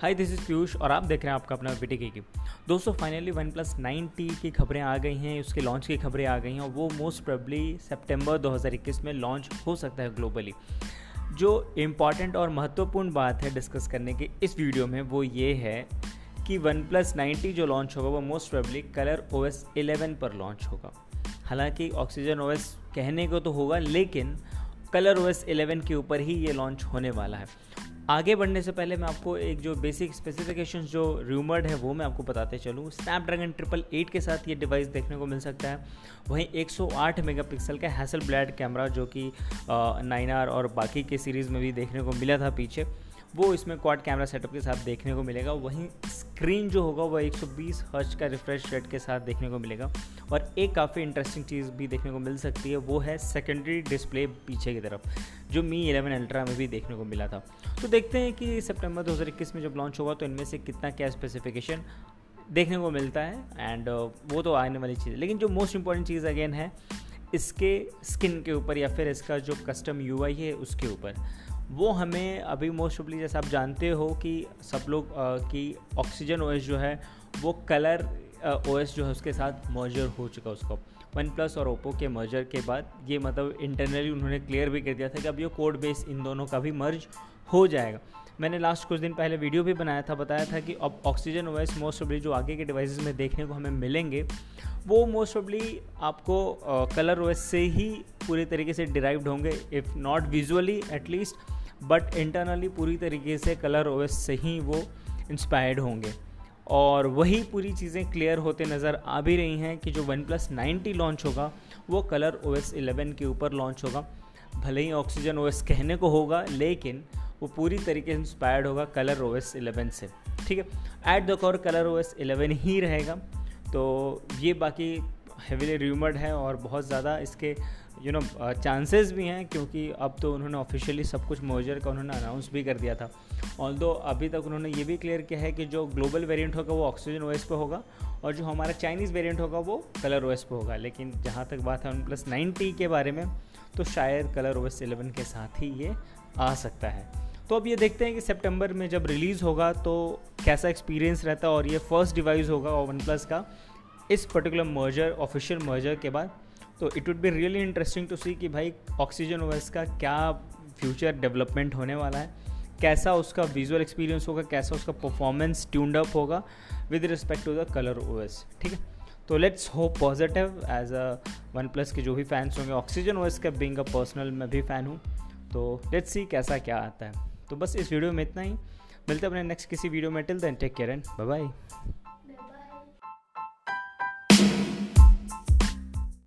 Hi this is Piyush और आप देख रहे हैं आपका अपना बीटी की। दोस्तों finally OnePlus nine T की खबरें आ गई हैं, उसके लॉन्च की खबरें आ गई हैं और वो मोस्ट प्रॉब्ली सितंबर 2021 में लॉन्च हो सकता है ग्लोबली जो इंपॉर्टेंट और महत्वपूर्ण बात है डिस्कस करने की इस वीडियो में वो ये है कि वन प्लस नाइन्टी जो लॉन्च होगा, वो most probably color O S eleven पर लॉन्च होगा। हालाँकि ऑक्सीजन ओ एस कहने को तो होगा, लेकिन कलर ओ एस एलेवन के ऊपर ही ये लॉन्च होने वाला है। आगे बढ़ने से पहले मैं आपको एक जो बेसिक स्पेसिफिकेशंस जो र्यूमर्ड है, वो मैं आपको बताते चलूँ। स्नैपड्रैगन ट्रिपल एट के साथ ये डिवाइस देखने को मिल सकता है। वहीं 108 मेगापिक्सल का हैसल ब्लैड कैमरा जो कि नाइन आर और बाकी के सीरीज़ में भी देखने को मिला था पीछे। वो इसमें क्वाड कैमरा सेटअप के साथ देखने को मिलेगा। वहीं स्क्रीन जो होगा, वो 120 हर्ज का रिफ्रेश रेट के साथ देखने को मिलेगा। और एक काफ़ी इंटरेस्टिंग चीज़ भी देखने को मिल सकती है, वो है सेकेंडरी डिस्प्ले पीछे की तरफ़, जो मी 11 अल्ट्रा में भी देखने को मिला था। तो देखते हैं कि सितंबर 2021 में जब लॉन्च होगा तो इनमें से कितना क्या स्पेसिफिकेशन देखने को मिलता है। एंड वो तो आने वाली चीज़ है। लेकिन जो मोस्ट इंपॉर्टेंट चीज़ अगेन है, इसके स्किन के ऊपर या फिर इसका जो कस्टम यूआई है, उसके ऊपर। वो हमें अभी मोस्ट ऑफली जैसे आप जानते हो कि सब लोग कि ऑक्सीजन ओएस जो है, वो कलर ओएस जो है उसके साथ मर्जर हो चुका उसका। वन प्लस और ओप्पो के मर्जर के बाद ये मतलब इंटरनली उन्होंने क्लियर भी कर दिया था कि अब ये कोड बेस इन दोनों का भी मर्ज हो जाएगा। मैंने लास्ट कुछ दिन पहले वीडियो भी बनाया था, बताया था कि अब ऑक्सीजन ओएस मोस्ट ऑफली जो आगे के डिवाइसेस में देखने को हमें मिलेंगे, वो मोस्ट ऑफली आपको कलर ओएस से ही पूरी तरीके से डिराइव्ड होंगे if not visually at least but internally पूरी तरीके से कलर ओएस से ही वो इंस्पायर्ड होंगे। और वही पूरी चीज़ें क्लियर होते नज़र आ भी रही हैं कि जो वन प्लस नाइन्टी लॉन्च होगा, वो कलर ओ एस एलेवन के ऊपर लॉन्च होगा। भले ही ऑक्सीजन ओ एस कहने को होगा, लेकिन वो पूरी तरीके से इंस्पायर्ड होगा कलर ओ एस एलेवन से। ठीक है? At the core color O S eleven ही रहेगा। तो ये बाकी हेवीली र्यूमर्ड है और बहुत ज़्यादा इसके यू नो चांसेस भी हैं क्योंकि अब तो उन्होंने ऑफिशियली सब कुछ मोजर का उन्होंने अनाउंस भी कर दिया था। ऑल दो अभी तक उन्होंने ये भी क्लियर किया है कि जो ग्लोबल वेरिएंट होगा वो ऑक्सीजन ओएस पे होगा और जो हमारा चाइनीज़ वेरिएंट होगा वो कलर ओएस पे होगा। लेकिन जहाँ तक बात है वन प्लस नाइन्टी के बारे में तो शायद कलर ओएस एलेवन के साथ ही ये आ सकता है। तो अब ये देखते हैं कि सितंबर में जब रिलीज़ होगा तो कैसा एक्सपीरियंस रहता है और ये फ़र्स्ट डिवाइस होगा वन प्लस का। इस पर्टिकुलर मर्जर ऑफिशियल मर्जर के बाद तो it would be really interesting to see कि भाई ऑक्सीजन ओएस का क्या फ्यूचर डेवलपमेंट होने वाला है, कैसा उसका विजुअल एक्सपीरियंस होगा, कैसा उसका परफॉर्मेंस ट्यून्ड अप होगा with respect to the color OS ठीक है? तो let's hope positive as a OnePlus के जो भी फैंस होंगे ऑक्सीजन ओएस का बिंग अ पर्सनल मैं भी फ़ैन हूँ तो लेट्स सी कैसा क्या आता है। तो बस इस वीडियो में इतना ही, मिलते हैं अपने नेक्स्ट किसी वीडियो में till then take care and bye bye